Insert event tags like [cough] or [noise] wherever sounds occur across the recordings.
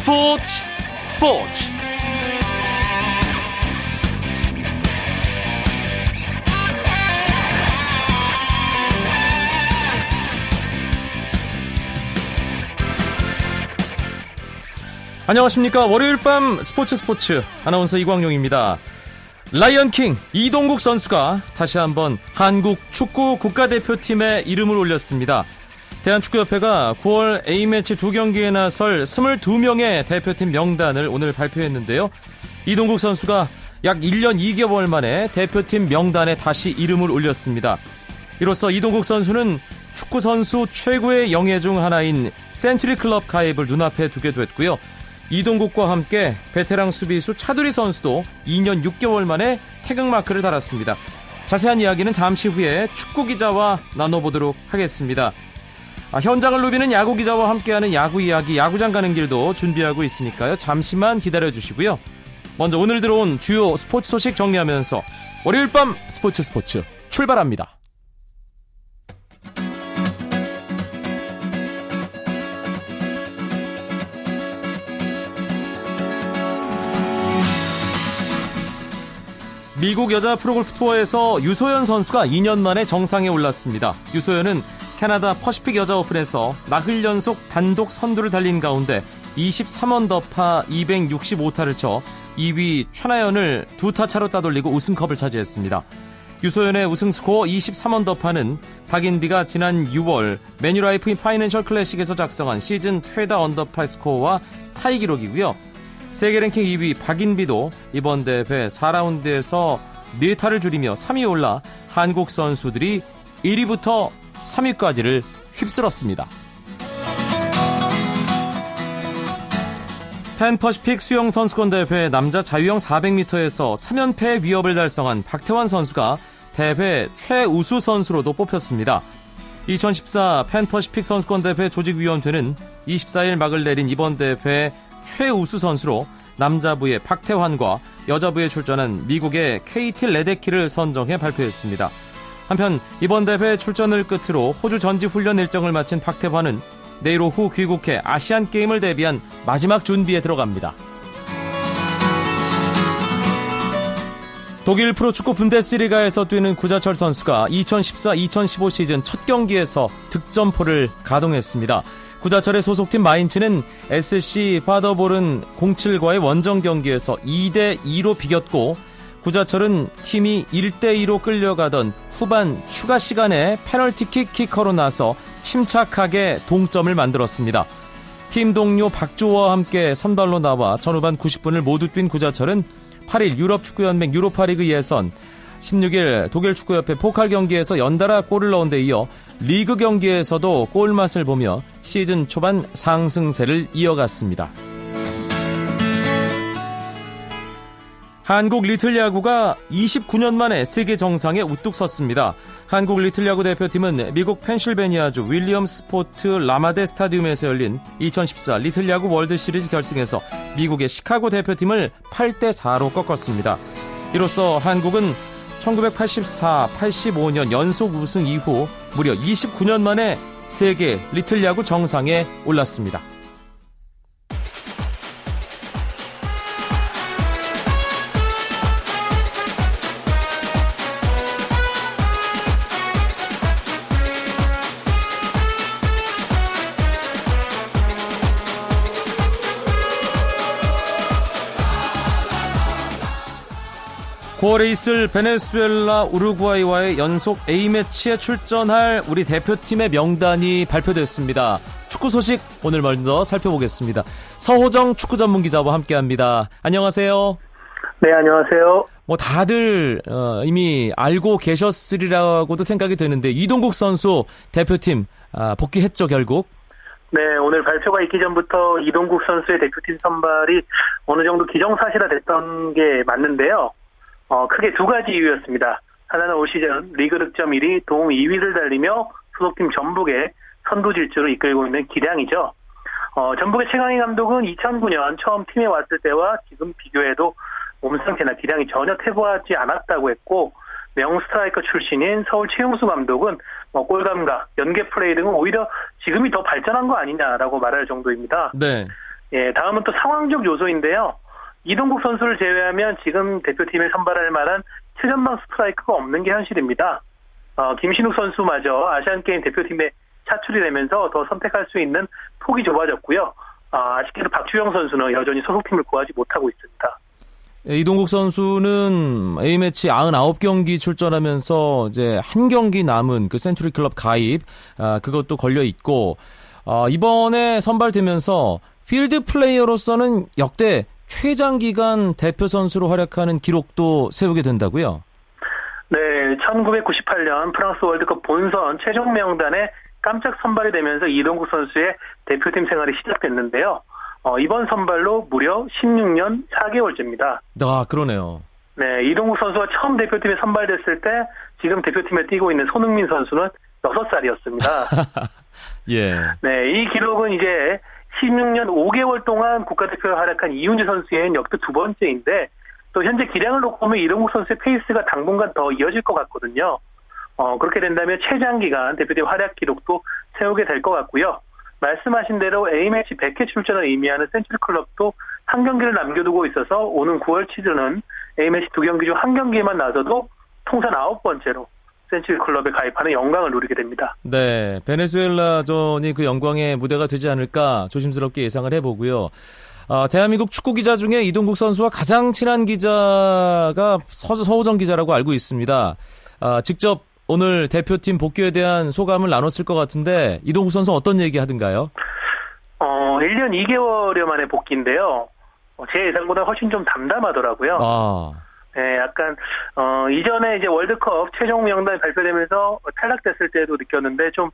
스포츠 스포츠. 안녕하십니까. 월요일 밤 스포츠 스포츠. 아나운서 이광용입니다. 라이언킹 이동국 선수가 다시 한번 한국 축구 국가대표팀에 이름을 올렸습니다 대한축구협회가 9월 A매치 두 경기에 나설 22명의 대표팀 명단을 오늘 발표했는데요. 이동국 선수가 약 1년 2개월 만에 대표팀 명단에 다시 이름을 올렸습니다. 이로써 이동국 선수는 축구 선수 최고의 영예 중 하나인 센츄리 클럽 가입을 눈앞에 두게 됐고요. 이동국과 함께 베테랑 수비수 차두리 선수도 2년 6개월 만에 태극 마크를 달았습니다. 자세한 이야기는 잠시 후에 축구 기자와 나눠보도록 하겠습니다. 아, 현장을 누비는 야구 기자와 함께하는 야구 이야기 야구장 가는 길도 준비하고 있으니까요. 잠시만 기다려 주시고요. 먼저 오늘 들어온 주요 스포츠 소식 정리하면서 월요일 밤 스포츠 스포츠 출발합니다. 미국 여자 프로골프 투어에서 유소연 선수가 2년 만에 정상에 올랐습니다. 유소연은 캐나다 퍼시픽 여자 오픈에서 나흘 연속 단독 선두를 달린 가운데 23언더파 265타를 쳐 2위 최나연을 두 타 차로 따돌리고 우승컵을 차지했습니다. 유소연의 우승 스코어 23언더파는 박인비가 지난 6월 매뉴라이프 파이낸셜 클래식에서 작성한 시즌 최다 언더파 스코어와 타이 기록이고요. 세계 랭킹 2위 박인비도 이번 대회 4라운드에서 4타를 줄이며 3위 올라 한국 선수들이 1위부터 3위까지를 휩쓸었습니다. 팬퍼시픽 수영 선수권 대회 남자 자유형 400m에서 3연패 위협을 달성한 박태환 선수가 대회 최우수 선수로도 뽑혔습니다. 2014 팬퍼시픽 선수권 대회 조직위원회는 24일 막을 내린 이번 대회 최우수 선수로 남자부의 박태환과 여자부에 출전한 미국의 KT 레데키를 선정해 발표했습니다. 한편 이번 대회 출전을 끝으로 호주 전지 훈련 일정을 마친 박태환은 내일 오후 귀국해 아시안 게임을 대비한 마지막 준비에 들어갑니다. 독일 프로축구 분데스리가에서 뛰는 구자철 선수가 2014-2015 시즌 첫 경기에서 득점포를 가동했습니다. 구자철의 소속팀 마인츠는 SC 파더볼은 07과의 원정 경기에서 2대 2로 비겼고 구자철은 팀이 1대2로 끌려가던 후반 추가 시간에 페널티킥 키커로 나서 침착하게 동점을 만들었습니다. 팀 동료 박주호와 함께 선발로 나와 전후반 90분을 모두 뛴 구자철은 8일 유럽 축구연맹 유로파리그 예선 16일 독일 축구협회 포칼 경기에서 연달아 골을 넣은 데 이어 리그 경기에서도 골맛을 보며 시즌 초반 상승세를 이어갔습니다. 한국 리틀 야구가 29년 만에 세계 정상에 우뚝 섰습니다. 한국 리틀 야구 대표팀은 미국 펜실베니아주 윌리엄스포트 라마데 스타디움에서 열린 2014 리틀 야구 월드 시리즈 결승에서 미국의 시카고 대표팀을 8대 4로 꺾었습니다. 이로써 한국은 1984, 85년 연속 우승 이후 무려 29년 만에 세계 리틀 야구 정상에 올랐습니다. (9월에) 있을 베네수엘라 우루과이와의 연속 A매치에 출전할 우리 대표팀의 명단이 발표됐습니다. 축구 소식 오늘 먼저 살펴보겠습니다. 서호정 축구 전문 기자와 함께 합니다. 안녕하세요. 네, 안녕하세요. 뭐 다들 어, 이미 알고 계셨으리라고도 생각이 되는데 이동국 선수 대표팀 아, 복귀했죠 결국. 네, 오늘 발표가 있기 전부터 이동국 선수의 대표팀 선발이 어느 정도 기정사실화 됐던 게 맞는데요. 어, 크게 두 가지 이유였습니다. 하나는 올 시즌 리그 득점 1위, 도움 2위를 달리며 소속팀 전북의 선두 질주를 이끌고 있는 기량이죠. 어, 전북의 최강희 감독은 2009년 처음 팀에 왔을 때와 지금 비교해도 몸 상태나 기량이 전혀 퇴보하지 않았다고 했고 명 스트라이커 출신인 서울 최용수 감독은 뭐 골감각, 연계 플레이 등은 오히려 지금이 더 발전한 거 아니냐라고 말할 정도입니다. 네. 예, 다음은 또 상황적 요소인데요. 이동국 선수를 제외하면 지금 대표팀에 선발할 만한 최전방 스트라이크가 없는 게 현실입니다. 어, 김신욱 선수마저 아시안게임 대표팀에 차출이 되면서 더 선택할 수 있는 폭이 좁아졌고요. 어, 아쉽게도 박주영 선수는 여전히 소속팀을 구하지 못하고 있습니다. 예, 이동국 선수는 A매치 99경기 출전하면서 이제 한 경기 남은 그 센츄리 클럽 가입, 아, 그것도 걸려 있고, 아, 이번에 선발되면서 필드 플레이어로서는 역대 최장 기간 대표 선수로 활약하는 기록도 세우게 된다고요? 네, 1998년 프랑스 월드컵 본선 최종 명단에 깜짝 선발이 되면서 이동국 선수의 대표팀 생활이 시작됐는데요. 어, 이번 선발로 무려 16년 4개월째입니다. 아, 그러네요. 네, 이동국 선수가 처음 대표팀에 선발됐을 때 지금 대표팀에 뛰고 있는 손흥민 선수는 6살이었습니다. [laughs] 예. 네, 이 기록은 이제 16년 5개월 동안 국가대표에 활약한 이운재 선수의 역대 두 번째인데 또 현재 기량을 놓고 보면 이동국 선수의 페이스가 당분간 더 이어질 것 같거든요. 어, 그렇게 된다면 최장기간 대표팀 활약 기록도 세우게 될 것 같고요. 말씀하신 대로 A매치 100회 출전을 의미하는 센추리 클럽도 한 경기를 남겨두고 있어서 오는 9월 시즌은 A매치 두 경기 중 한 경기에만 나서도 통산 아홉 번째로 센츄리 클럽에 가입하는 영광을 누리게 됩니다. 네, 베네수엘라전이 그 영광의 무대가 되지 않을까 조심스럽게 예상을 해보고요. 어, 대한민국 축구 기자 중에 이동국 선수와 가장 친한 기자가 서, 서호정 기자라고 알고 있습니다. 어, 직접 오늘 대표팀 복귀에 대한 소감을 나눴을 것 같은데 이동국 선수 어떤 얘기 하던가요? 어, 1년 2개월여 만에 복귀인데요. 어, 제 예상보다 훨씬 좀 담담하더라고요. 아. 네, 약간 어 이전에 이제 월드컵 최종 명단이 발표되면서 탈락됐을 때도 느꼈는데 좀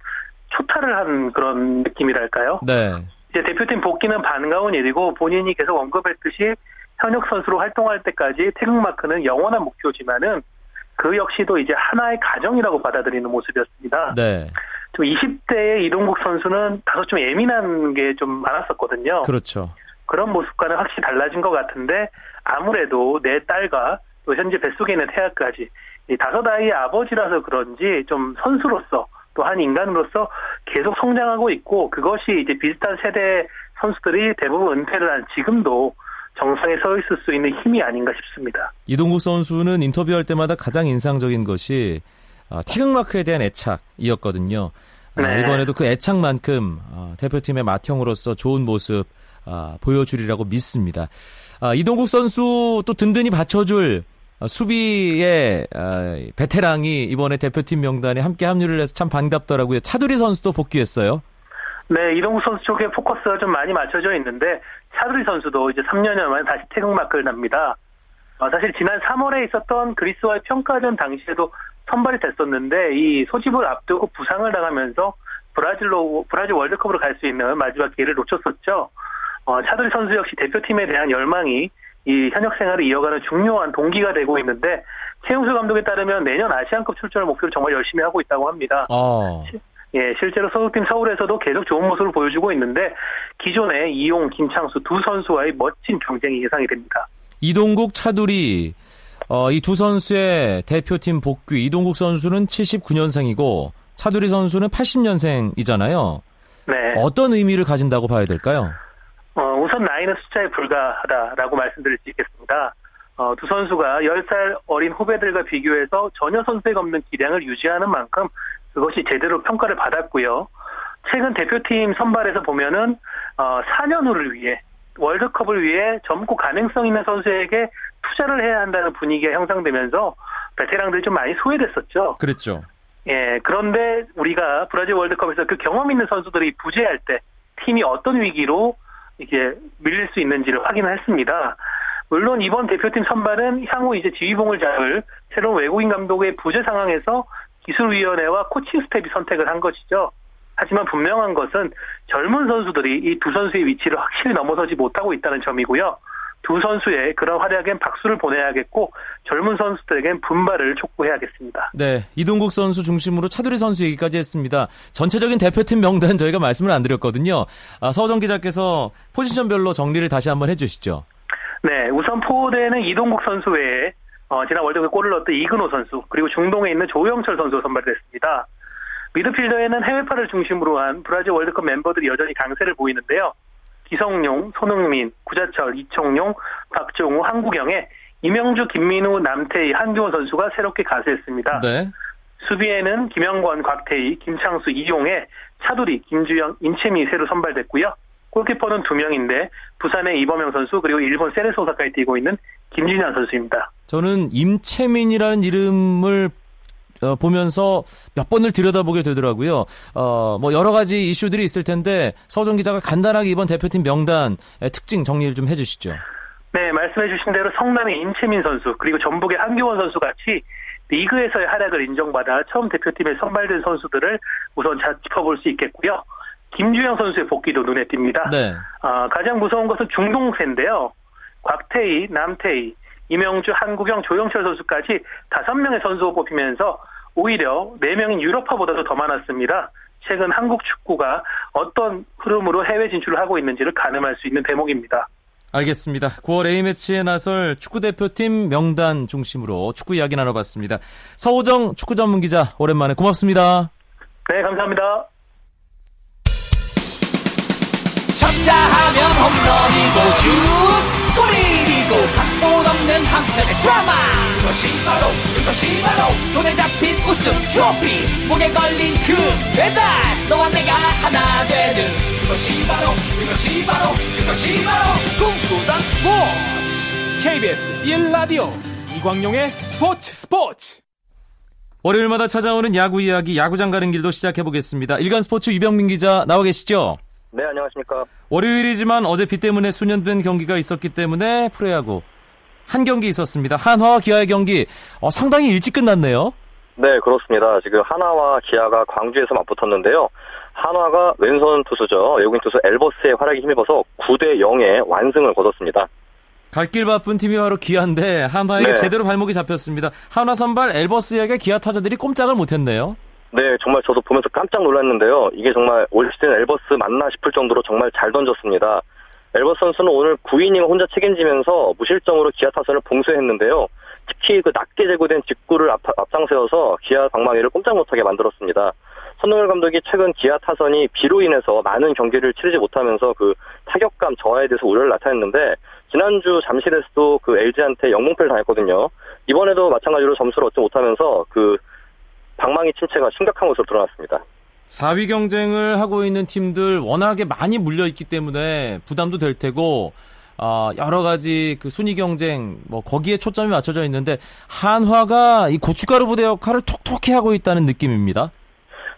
초탈을 한 그런 느낌이랄까요? 네. 이제 대표팀 복귀는 반가운 일이고 본인이 계속 언급했듯이 현역 선수로 활동할 때까지 태극 마크는 영원한 목표지만은 그 역시도 이제 하나의 가정이라고 받아들이는 모습이었습니다. 네. 좀 20대의 이동국 선수는 다소 좀 예민한 게 좀 많았었거든요. 그렇죠. 그런 모습과는 확실히 달라진 것 같은데 아무래도 내 딸과 또 현재 뱃속에 있는 태아까지 이 다섯 아이의 아버지라서 그런지 좀 선수로서 또 한 인간으로서 계속 성장하고 있고 그것이 이제 비슷한 세대 선수들이 대부분 은퇴를 한 지금도 정상에 서 있을 수 있는 힘이 아닌가 싶습니다. 이동국 선수는 인터뷰할 때마다 가장 인상적인 것이 어, 태극마크에 대한 애착이었거든요. 어, 네. 이번에도 그 애착만큼 어, 대표팀의 맏형으로서 좋은 모습 어, 보여주리라고 믿습니다. 아, 이동국 선수 또 든든히 받쳐줄 어, 수비의 어, 베테랑이 이번에 대표팀 명단에 함께 합류를 해서 참 반갑더라고요. 차두리 선수도 복귀했어요. 네, 이동국 선수 쪽에 포커스가 좀 많이 맞춰져 있는데 차두리 선수도 이제 3년여 만에 다시 태극마크를 납니다. 어, 사실 지난 3월에 있었던 그리스와의 평가전 당시에도 선발이 됐었는데 이 소집을 앞두고 부상을 당하면서 브라질로 브라질 월드컵으로 갈 수 있는 마지막 기회를 놓쳤었죠. 어, 차두리 선수 역시 대표팀에 대한 열망이 이 현역 생활을 이어가는 중요한 동기가 되고 있는데 최용수 감독에 따르면 내년 아시안컵 출전을 목표로 정말 열심히 하고 있다고 합니다. 어. 예, 실제로 소속팀 서울에서도 계속 좋은 모습을 보여주고 있는데 기존의 이용, 김창수 두 선수와의 멋진 경쟁이 예상이 됩니다. 이동국, 차두리 어, 이 두 선수의 대표팀 복귀. 이동국 선수는 79년생이고 차두리 선수는 80년생이잖아요. 네. 어떤 의미를 가진다고 봐야 될까요? 어, 우선 나이는 숫자에 불과하다라고 말씀드릴 수 있겠습니다. 어, 두 선수가 10살 어린 후배들과 비교해서 전혀 선수에 없는 기량을 유지하는 만큼 그것이 제대로 평가를 받았고요. 최근 대표팀 선발에서 보면은 어, 4년 후를 위해 월드컵을 위해 젊고 가능성 있는 선수에게 투자를 해야 한다는 분위기가 형성되면서 베테랑들이 좀 많이 소외됐었죠. 그랬죠. 예, 그런데 우리가 브라질 월드컵에서 그 경험 있는 선수들이 부재할 때 팀이 어떤 위기로 이게 밀릴 수 있는지를 확인을 했습니다. 물론 이번 대표팀 선발은 향후 이제 지휘봉을 잡을 새로운 외국인 감독의 부재 상황에서 기술위원회와 코칭 스텝이 선택을 한 것이죠. 하지만 분명한 것은 젊은 선수들이 이 두 선수의 위치를 확실히 넘어서지 못하고 있다는 점이고요. 두 선수의 그런 활약엔 박수를 보내야겠고 젊은 선수들에겐 분발을 촉구해야겠습니다. 네, 이동국 선수 중심으로 차두리 선수 얘기까지 했습니다. 전체적인 대표팀 명단 저희가 말씀을 안 드렸거든요. 아, 서정 기자께서 포지션별로 정리를 다시 한번 해주시죠. 네, 우선 포대는 이동국 선수 외에 어, 지난 월드컵에 골을 넣었던 이근호 선수 그리고 중동에 있는 조영철 선수가 선발됐습니다. 미드필더에는 해외파를 중심으로 한 브라질 월드컵 멤버들이 여전히 강세를 보이는데요. 기성용, 손흥민, 구자철, 이청용, 박종우, 한국영에 이명주, 김민우, 남태희, 한규원 선수가 새롭게 가세했습니다. 네. 수비에는 김영권, 곽태희, 김창수, 이용해, 차두리, 김주영, 임채미 새로 선발됐고요. 골키퍼는 두 명인데 부산의 이범영 선수 그리고 일본 세레소 사카에 뛰고 있는 김진현 선수입니다. 저는 임채민이라는 이름을 어, 보면서 몇 번을 들여다보게 되더라고요. 어, 뭐 여러 가지 이슈들이 있을 텐데 서정 기자가 간단하게 이번 대표팀 명단 특징 정리를 좀 해주시죠. 네, 말씀해주신 대로 성남의 임채민 선수 그리고 전북의 한규원 선수 같이 리그에서의 활약을 인정받아 처음 대표팀에 선발된 선수들을 우선 짚어볼 수 있겠고요. 김주영 선수의 복귀도 눈에 띕니다. 네. 어, 가장 무서운 것은 중동세인데요. 곽태희, 남태희, 이명주, 한국영, 조영철 선수까지 다섯 명의 선수가 뽑히면서 오히려 네 명인 유럽파보다도 더 많았습니다. 최근 한국 축구가 어떤 흐름으로 해외 진출을 하고 있는지를 가늠할 수 있는 대목입니다. 알겠습니다. 9월 A매치에 나설 축구대표팀 명단 중심으로 축구 이야기 나눠봤습니다. 서우정 축구 전문 기자, 오랜만에 고맙습니다. 네, 감사합니다. 쳤다 하면 홈런이고 슛 골이고 각본 없는 한편의 드라마 그것이 바로 그것이 바로 손에 잡힌 우승 트로피 목에 걸린 그 배달 너와 내가 하나 되는 그것이 바로 그것이 바로 그것이 바로 꿈꾸던 스포츠 KBS 1라디오 이광용의 스포츠 스포츠 월요일마다 찾아오는 야구 이야기 야구장 가는 길도 시작해 보겠습니다. 일간 스포츠 유병민 기자 나와 계시죠? 네, 안녕하십니까. 월요일이지만 어제 비 때문에 수년된 경기가 있었기 때문에 프로야구 한 경기 있었습니다. 한화와 기아의 경기 어, 상당히 일찍 끝났네요. 네, 그렇습니다. 지금 한화와 기아가 광주에서 맞붙었는데요. 한화가 왼손 투수죠. 외국인 투수 엘버스의 활약이 힘입어서 9대 0의 완승을 거뒀습니다. 갈 길 바쁜 팀이 바로 기아인데 한화에게 네. 제대로 발목이 잡혔습니다. 한화 선발 엘버스에게 기아 타자들이 꼼짝을 못했네요. 네, 정말 저도 보면서 깜짝 놀랐는데요. 이게 정말 올 시즌 엘버스 맞나 싶을 정도로 정말 잘 던졌습니다. 엘버스 선수는 오늘 9이닝을 혼자 책임지면서 무실점으로 기아 타선을 봉쇄했는데요. 특히 그 낮게 제고된 직구를 앞, 앞장세워서 기아 방망이를 꼼짝 못하게 만들었습니다. 선동열 감독이 최근 기아 타선이 비로 인해서 많은 경기를 치르지 못하면서 그 타격감 저하에 대해서 우려를 나타냈는데 지난주 잠실에서도 그 LG한테 영웅패를 당했거든요. 이번에도 마찬가지로 점수를 얻지 못하면서 그 방망이 침체가 심각한 것으로 드러났습니다. 4위 경쟁을 하고 있는 팀들 워낙에 많이 물려 있기 때문에 부담도 될 테고 어, 여러 가지 그 순위 경쟁 뭐 거기에 초점이 맞춰져 있는데 한화가 이 고춧가루 부대 역할을 톡톡히 하고 있다는 느낌입니다.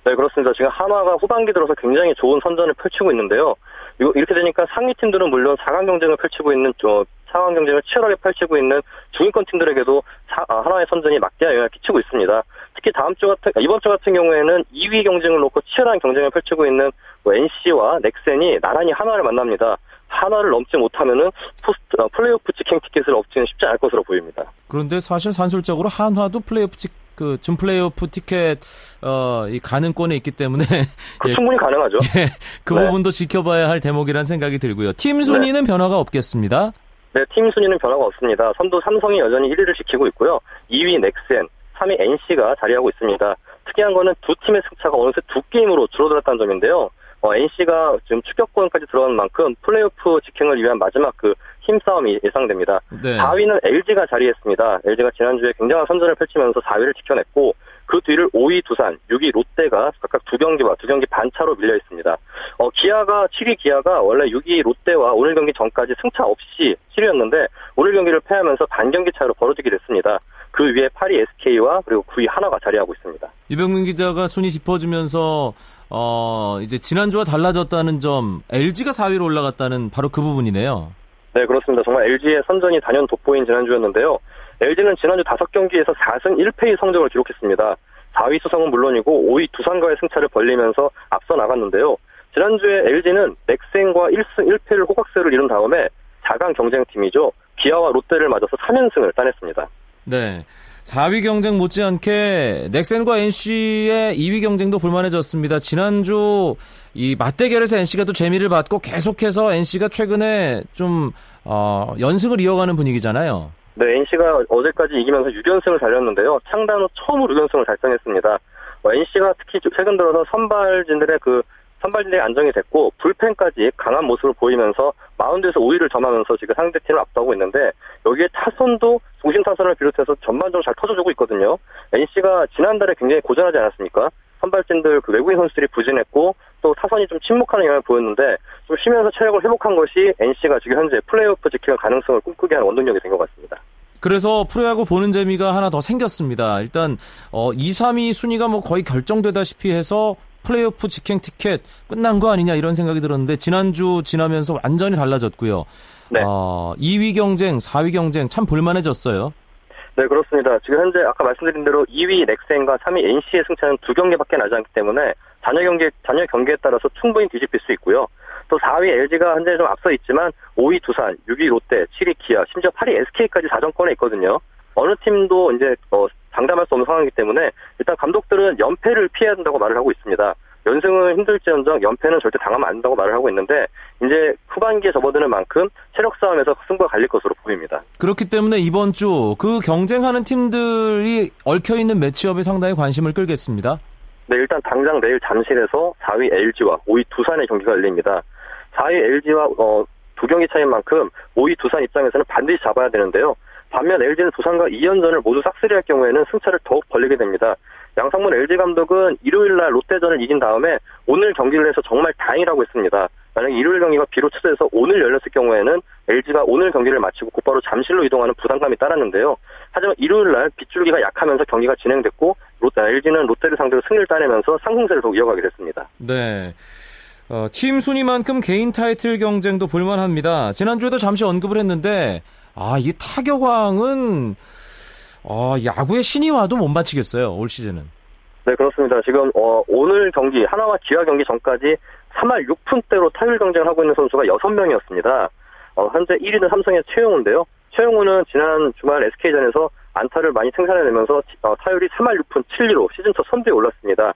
네 그렇습니다. 지금 한화가 후반기 들어서 굉장히 좋은 선전을 펼치고 있는데요. 이렇게 되니까 상위 팀들은 물론 4강 경쟁을 펼치고 있는 저 상황 경쟁을 치열하게 펼치고 있는 중위권 팀들에게도 사, 아, 한화의 선전이 막대한 영향을 끼치고 있습니다. 특히 다음 주 같은 이번 주 같은 경우에는 2위 경쟁을 놓고 치열한 경쟁을 펼치고 있는 뭐 NC와 넥센이 나란히 한화를 만납니다. 한화를 넘지 못하면은 포스트 어, 플레이오프 직행 티켓을 얻기는 쉽지 않을 것으로 보입니다. 그런데 사실 산술적으로 한화도 플레이오프 직, 그, 준 플레이오프 티켓, 어, 이 가능권에 있기 때문에. [laughs] 그 예, 충분히 가능하죠. 예, 그 네. 부분도 지켜봐야 할 대목이란 생각이 들고요. 팀 순위는 네. 변화가 없겠습니다. 네, 팀 순위는 변화가 없습니다. 선두 삼성이 여전히 1위를 지키고 있고요. 2위 넥센, 3위 NC가 자리하고 있습니다. 특이한 거는 두 팀의 승차가 어느새 두 게임으로 줄어들었다는 점인데요. 어, NC가 지금 추격권까지 들어간 만큼 플레이오프 직행을 위한 마지막 그 힘싸움이 예상됩니다. 네. 4위는 LG가 자리했습니다. LG가 지난주에 굉장한 선전을 펼치면서 4위를 지켜냈고 그 뒤를 5위 두산, 6위 롯데가 각각 두 경기와 두 경기 반 차로 밀려 있습니다. 어, 기아가 7위 기아가 원래 6위 롯데와 오늘 경기 전까지 승차 없이 7위였는데 오늘 경기를 패하면서 반 경기 차로 벌어지게 됐습니다. 그 위에 8위 SK와 그리고 9위 하나가 자리하고 있습니다. 유병민 기자가 순위 짚어주면서 어, 이제 지난주와 달라졌다는 점, LG가 4위로 올라갔다는 바로 그 부분이네요. 네, 그렇습니다. 정말 LG의 선전이 단연 돋보인 지난주였는데요. LG는 지난주 5경기에서 4승 1패의 성적을 기록했습니다. 4위 수성은 물론이고 5위 두산과의 승차를 벌리면서 앞서 나갔는데요. 지난주에 LG는 넥센과 1승 1패를 호각세를 이룬 다음에 4강 경쟁팀이죠. 기아와 롯데를 맞아서 3연승을 따냈습니다. 네. 4위 경쟁 못지않게 넥센과 NC의 2위 경쟁도 볼만해졌습니다. 지난주 이 맞대결에서 NC가 또 재미를 받고 계속해서 NC가 최근에 좀 어, 연승을 이어가는 분위기잖아요. 네, NC가 어제까지 이기면서 6연승을 달렸는데요. 창단 후 처음으로 6연승을 달성했습니다. 어, NC가 특히 최근 들어서 선발진들의 그 선발진들이 안정이 됐고 불펜까지 강한 모습을 보이면서 마운드에서 5위를 점하면서 지금 상대 팀을 앞서고 있는데 여기에 타선도 중심 타선을 비롯해서 전반적으로 잘 터져주고 있거든요. NC가 지난달에 굉장히 고전하지 않았습니까? 선발진들 그 외국인 선수들이 부진했고 또 타선이 좀 침묵하는 영향을 보였는데 좀 쉬면서 체력을 회복한 것이 NC가 지금 현재 플레이오프 지킬 가능성을 꿈꾸게 하는 원동력이 된 것 같습니다. 그래서 프로야구 보는 재미가 하나 더 생겼습니다. 일단 어 2, 3위 순위가 뭐 거의 결정되다시피 해서 플레이오프 직행 티켓 끝난 거 아니냐 이런 생각이 들었는데 지난주 지나면서 완전히 달라졌고요. 네. 어, 2위 경쟁, 4위 경쟁 참 볼만해졌어요. 네, 그렇습니다. 지금 현재 아까 말씀드린 대로 2위 넥센과 3위 NC의 승차는 두 경기밖에 나지 않기 때문에 잔여 경기 잔여 경기에 따라서 충분히 뒤집힐 수 있고요. 또 4위 LG가 현재 좀 앞서 있지만 5위 두산, 6위 롯데, 7위 기아, 심지어 8위 SK까지 4정권에 있거든요. 어느 팀도 이제 어, 장담할 수 없는 상황이기 때문에 일단 감독들은 연패를 피해야 된다고 말을 하고 있습니다. 연승은 힘들지언정 연패는 절대 당하면 안 된다고 말을 하고 있는데 이제 후반기에 접어드는 만큼 체력 싸움에서 승부가 갈릴 것으로 보입니다. 그렇기 때문에 이번 주 그 경쟁하는 팀들이 얽혀 있는 매치업에 상당히 관심을 끌겠습니다. 네, 일단 당장 내일 잠실에서 4위 LG와 5위 두산의 경기가 열립니다. 4위 LG와 어, 두 경기 차인 만큼 5위 두산 입장에서는 반드시 잡아야 되는데요. 반면 LG는 두산과 2연전을 모두 싹쓸이할 경우에는 승차를 더욱 벌리게 됩니다. 양상문 LG 감독은 일요일 날 롯데전을 이긴 다음에 오늘 경기를 해서 정말 다행이라고 했습니다. 만약 일요일 경기가 비로 취소해서 오늘 열렸을 경우에는 LG가 오늘 경기를 마치고 곧바로 잠실로 이동하는 부담감이 따랐는데요. 하지만 일요일 날 빗줄기가 약하면서 경기가 진행됐고 롯데, LG는 롯데를 상대로 승리를 따내면서 상승세를 더욱 이어가게 됐습니다. 네. 어, 팀 순위만큼 개인 타이틀 경쟁도 볼만합니다. 지난주에도 잠시 언급을 했는데 아, 이 타격왕은 어, 야구의 신이 와도 못 맞히겠어요. 올 시즌은. 네, 그렇습니다. 지금 어, 오늘 경기 하나와 기아 경기 전까지 3할 6푼대로 타율 경쟁을 하고 있는 선수가 6명이었습니다. 어, 현재 1위는 삼성의 최용우인데요. 최용우는 지난 주말 SK전에서 안타를 많이 생산해내면서 어, 타율이 3할 6푼 7리로 시즌 첫 선두에 올랐습니다.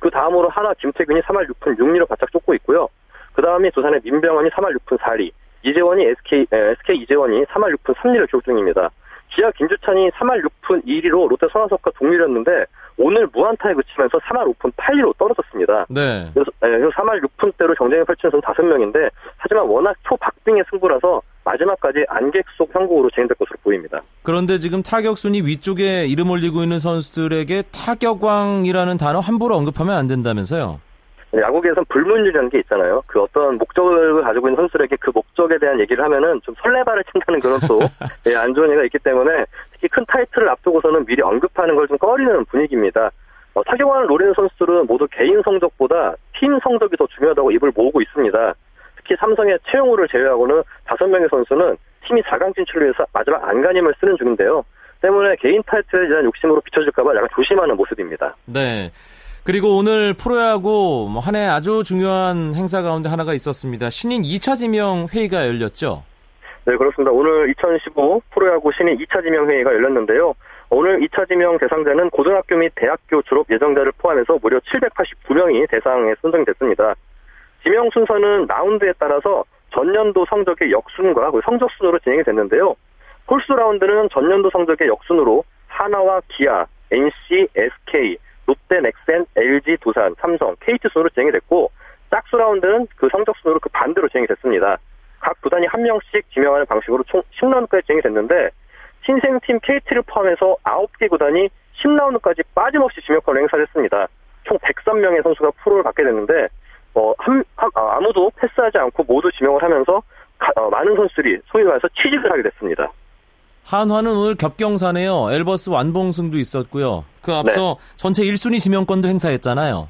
그 다음으로 하나 김태균이 3할 6푼 6리로 바짝 쫓고 있고요. 그 다음이 두산의 민병헌이 3할 6푼 4리, 이재원이 SK, 에, SK 이재원이 3할 6푼 3리를 기록 중입니다. 기아 김주찬이 3할 6푼 2리로 롯데 손아섭과 동률이었는데 오늘 무안타에 그치면서 3할 5푼 8리로 떨어졌습니다. 네. 그래서, 네, 그래서 3할 6푼대로 경쟁을 펼치는 선수 5명인데 하지만 워낙 초박빙의 승부라서 마지막까지 안객 속 형국으로 진행될 것으로 보입니다. 그런데 지금 타격 순위 위쪽에 이름 올리고 있는 선수들에게 타격왕이라는 단어 함부로 언급하면 안 된다면서요? 야구계에선 불문율이라는 게 있잖아요. 그 어떤 목적을 가지고 있는 선수들에게 그 목적에 대한 얘기를 하면은 좀 설레발을 친다는 그런 또 [laughs] 안 좋은 얘기가 있기 때문에 특히 큰 타이틀을 앞두고서는 미리 언급하는 걸 좀 꺼리는 분위기입니다. 어, 타격왕을 노리는 선수들은 모두 개인 성적보다 팀 성적이 더 중요하다고 입을 모으고 있습니다. 특히 삼성의 최영우를 제외하고는 다섯 명의 선수는 팀이 4강 진출을 위해서 마지막 안간힘을 쓰는 중인데요. 때문에 개인 타이틀에 대한 욕심으로 비춰질까봐 약간 조심하는 모습입니다. 네. 그리고 오늘 프로야구 뭐한해 아주 중요한 행사 가운데 하나가 있었습니다. 신인 2차 지명 회의가 열렸죠. 네, 그렇습니다. 오늘 2015 프로야구 신인 2차 지명 회의가 열렸는데요. 오늘 2차 지명 대상자는 고등학교 및 대학교 졸업 예정자를 포함해서 무려 789명이 대상에 선정됐습니다. 지명 순서는 라운드에 따라서 전년도 성적의 역순과 성적 순으로 진행이 됐는데요. 홀수 라운드는 전년도 성적의 역순으로 하나와 기아, NC, SK, 롯데, 넥센, LG, 두산, 삼성, KT 순으로 진행이 됐고 짝수 라운드는 그 성적 순으로 그 반대로 진행이 됐습니다. 각 구단이 한 명씩 지명하는 방식으로 총 10라운드까지 진행이 됐는데 신생팀 KT를 포함해서 9개 구단이 10라운드까지 빠짐없이 지명권을 행사를 했습니다. 총 103명의 선수가 프로를 받게 됐는데 어, 한, 한, 아, 아무도 패스하지 않고 모두 지명을 하면서 가, 어, 많은 선수들이 소위 말해서 취직을 하게 됐습니다. 한화는 오늘 겹경사네요. 엘버스 완봉승도 있었고요. 그 앞서 네. 전체 1순위 지명권도 행사했잖아요.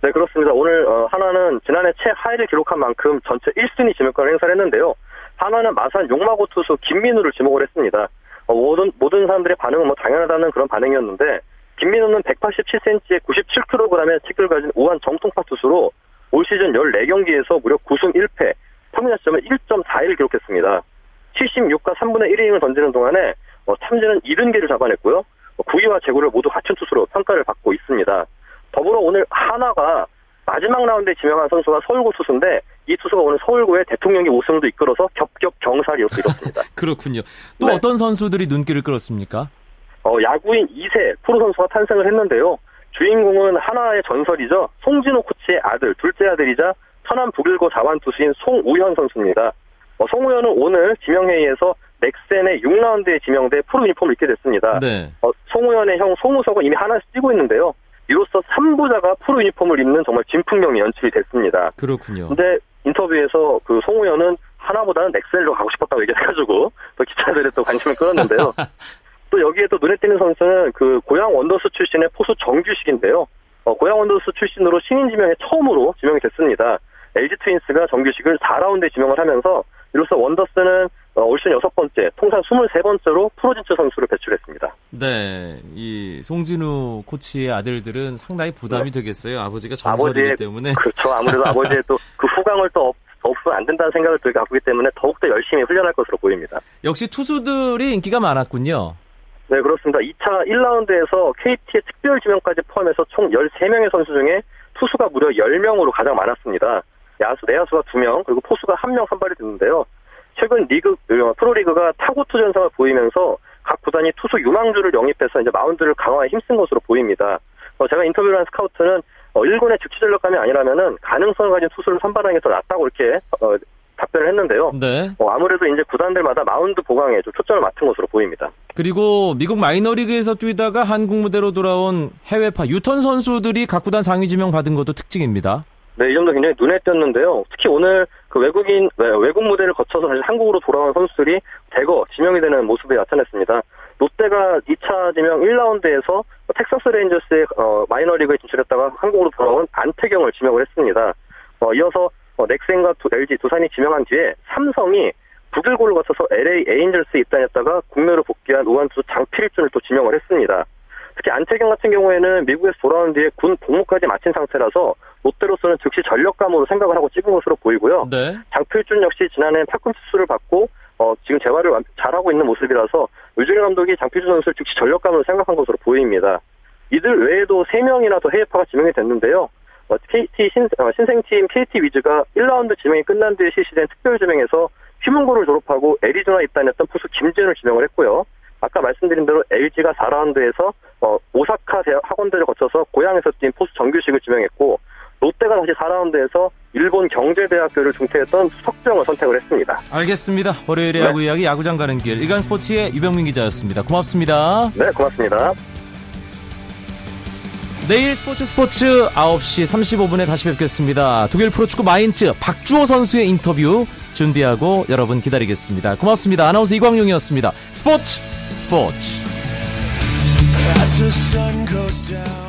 네, 그렇습니다. 오늘 어, 한화는 지난해 최하위를 기록한 만큼 전체 1순위 지명권을 행사를 했는데요. 한화는 마산 용마고 투수 김민우를 지목을 했습니다. 어, 모든 모든 사람들의 반응은 뭐 당연하다는 그런 반응이었는데 김민우는 187cm에 97kg의 체격을 가진 우한 정통파 투수로 올 시즌 14경기에서 무려 9승 1패, 평균 자점을 1.41 기록했습니다. 76과 3분의 1이닝을 던지는 동안에 어, 참지는 70개를 잡아냈고요. 9위와 어, 제구를 모두 갖춘 투수로 평가를 받고 있습니다. 더불어 오늘 하나가 마지막 라운드에 지명한 선수가 서울고 투수인데 이 투수가 오늘 서울고의 대통령이 우승도 이끌어서 겹겹 경사를 이뤘습니다. [laughs] 그렇군요. 또 네. 어떤 선수들이 눈길을 끌었습니까? 어, 야구인 2세 프로 선수가 탄생을 했는데요. 주인공은 하나의 전설이죠. 송진호 코치의 아들, 둘째 아들이자 천안 북일고 자완 투수인 송우현 선수입니다. 어, 송우현은 오늘 지명회의에서 넥센의 6라운드에 지명돼 프로 유니폼을 입게 됐습니다. 네. 어, 송우현의 형 송우석은 이미 하나씩 뛰고 있는데요. 이로써 3부자가 프로 유니폼을 입는 정말 진풍경이 연출이 됐습니다. 그렇군요. 근데 인터뷰에서 그 송우현은 한화보다는 넥센으로 가고 싶었다고 얘기해가지고 또 기자들의 또 관심을 끌었는데요. [laughs] 또 여기에 또 눈에 띄는 선수는 그 고양 원더스 출신의 포수 정규식인데요. 어, 고양 원더스 출신으로 신인 지명에 처음으로 지명이 됐습니다. LG 트윈스가 정규식을 4라운드에 지명을 하면서 이로써 원더스는 어, 올 시즌 여섯 번째, 통산 23번째로 프로 진출 선수를 배출했습니다. 네, 이 송진우 코치의 아들들은 상당히 부담이 네. 되겠어요. 아버지가 전설이기 때문에. 그렇죠. 아무래도 아버지의 또 그 후광을 또 업으면 안 된다는 생각을 또 갖고 있기 때문에 더욱더 열심히 훈련할 것으로 보입니다. 역시 투수들이 인기가 많았군요. 네, 그렇습니다. 2차 1라운드에서 KT의 특별 지명까지 포함해서 총 13명의 선수 중에 투수가 무려 10명으로 가장 많았습니다. 야수, 내야수가 2명, 그리고 포수가 1명 선발이 됐는데요. 최근 리그, 프로리그가 타고투저 현상을 보이면서 각 구단이 투수 유망주를 영입해서 이제 마운드를 강화에 힘쓴 것으로 보입니다. 어, 제가 인터뷰를 한 스카우트는 어, 1군의 즉시 전력감이 아니라면은 가능성을 가진 투수를 선발하는 게 더 낫다고 이렇게 어, 답변을 했는데요. 네. 어, 아무래도 이제 구단들마다 마운드 보강에 좀 초점을 맞춘 것으로 보입니다. 그리고 미국 마이너리그에서 뛰다가 한국 무대로 돌아온 해외파 유턴 선수들이 각 구단 상위 지명 받은 것도 특징입니다. 네, 이 점도 굉장히 눈에 띄었는데요. 특히 오늘 그 외국인, 외국 무대를 거쳐서 다시 한국으로 돌아온 선수들이 대거 지명이 되는 모습이 나타났습니다. 롯데가 2차 지명 1라운드에서 텍사스 레인저스의 어, 마이너리그에 진출했다가 한국으로 돌아온 안태경을 지명을 했습니다. 어, 이어서 어, 넥센과 두, LG 두산이 지명한 뒤에 삼성이 북일고를 거쳐서 LA 에인절스에 입단했다가 국내로 복귀한 우완투수 장필준을 또 지명을 했습니다. 특히 안태경 같은 경우에는 미국에서 돌아온 뒤에 군 복무까지 마친 상태라서 롯데로서는 즉시 전력감으로 생각을 하고 찍은 것으로 보이고요. 네. 장필준 역시 지난해 팔꿈치 수술을 받고 어, 지금 재활을 잘하고 있는 모습이라서 유준일 감독이 장필준 선수를 즉시 전력감으로 생각한 것으로 보입니다. 이들 외에도 3명이나 더 해외파가 지명이 됐는데요. 어, KT 신, 어, 신생팀 KT 위즈가 1라운드 지명이 끝난 뒤에 실시된 특별 지명에서 휘문고를 졸업하고 애리조나 입단했던 포수 김재현을 지명을 했고요. 아까 말씀드린 대로 LG가 4라운드에서 어, 오사카 대학 학원들을 거쳐서 고향에서 뛴 포수 정규식을 지명했고 롯데가 다시 4라운드에서 일본 경제대학교를 중퇴했던 석정을 선택을 했습니다. 알겠습니다. 월요일에 네. 야구 이야기 야구장 가는 길 일간 스포츠의 유병민 기자였습니다. 고맙습니다. 네, 고맙습니다. 내일 스포츠 스포츠 9시 35분에 다시 뵙겠습니다. 독일 프로축구 마인츠 박주호 선수의 인터뷰 준비하고 여러분 기다리겠습니다. 고맙습니다. 아나운서 이광용이었습니다. 스포츠 스포츠 As the sun goes down.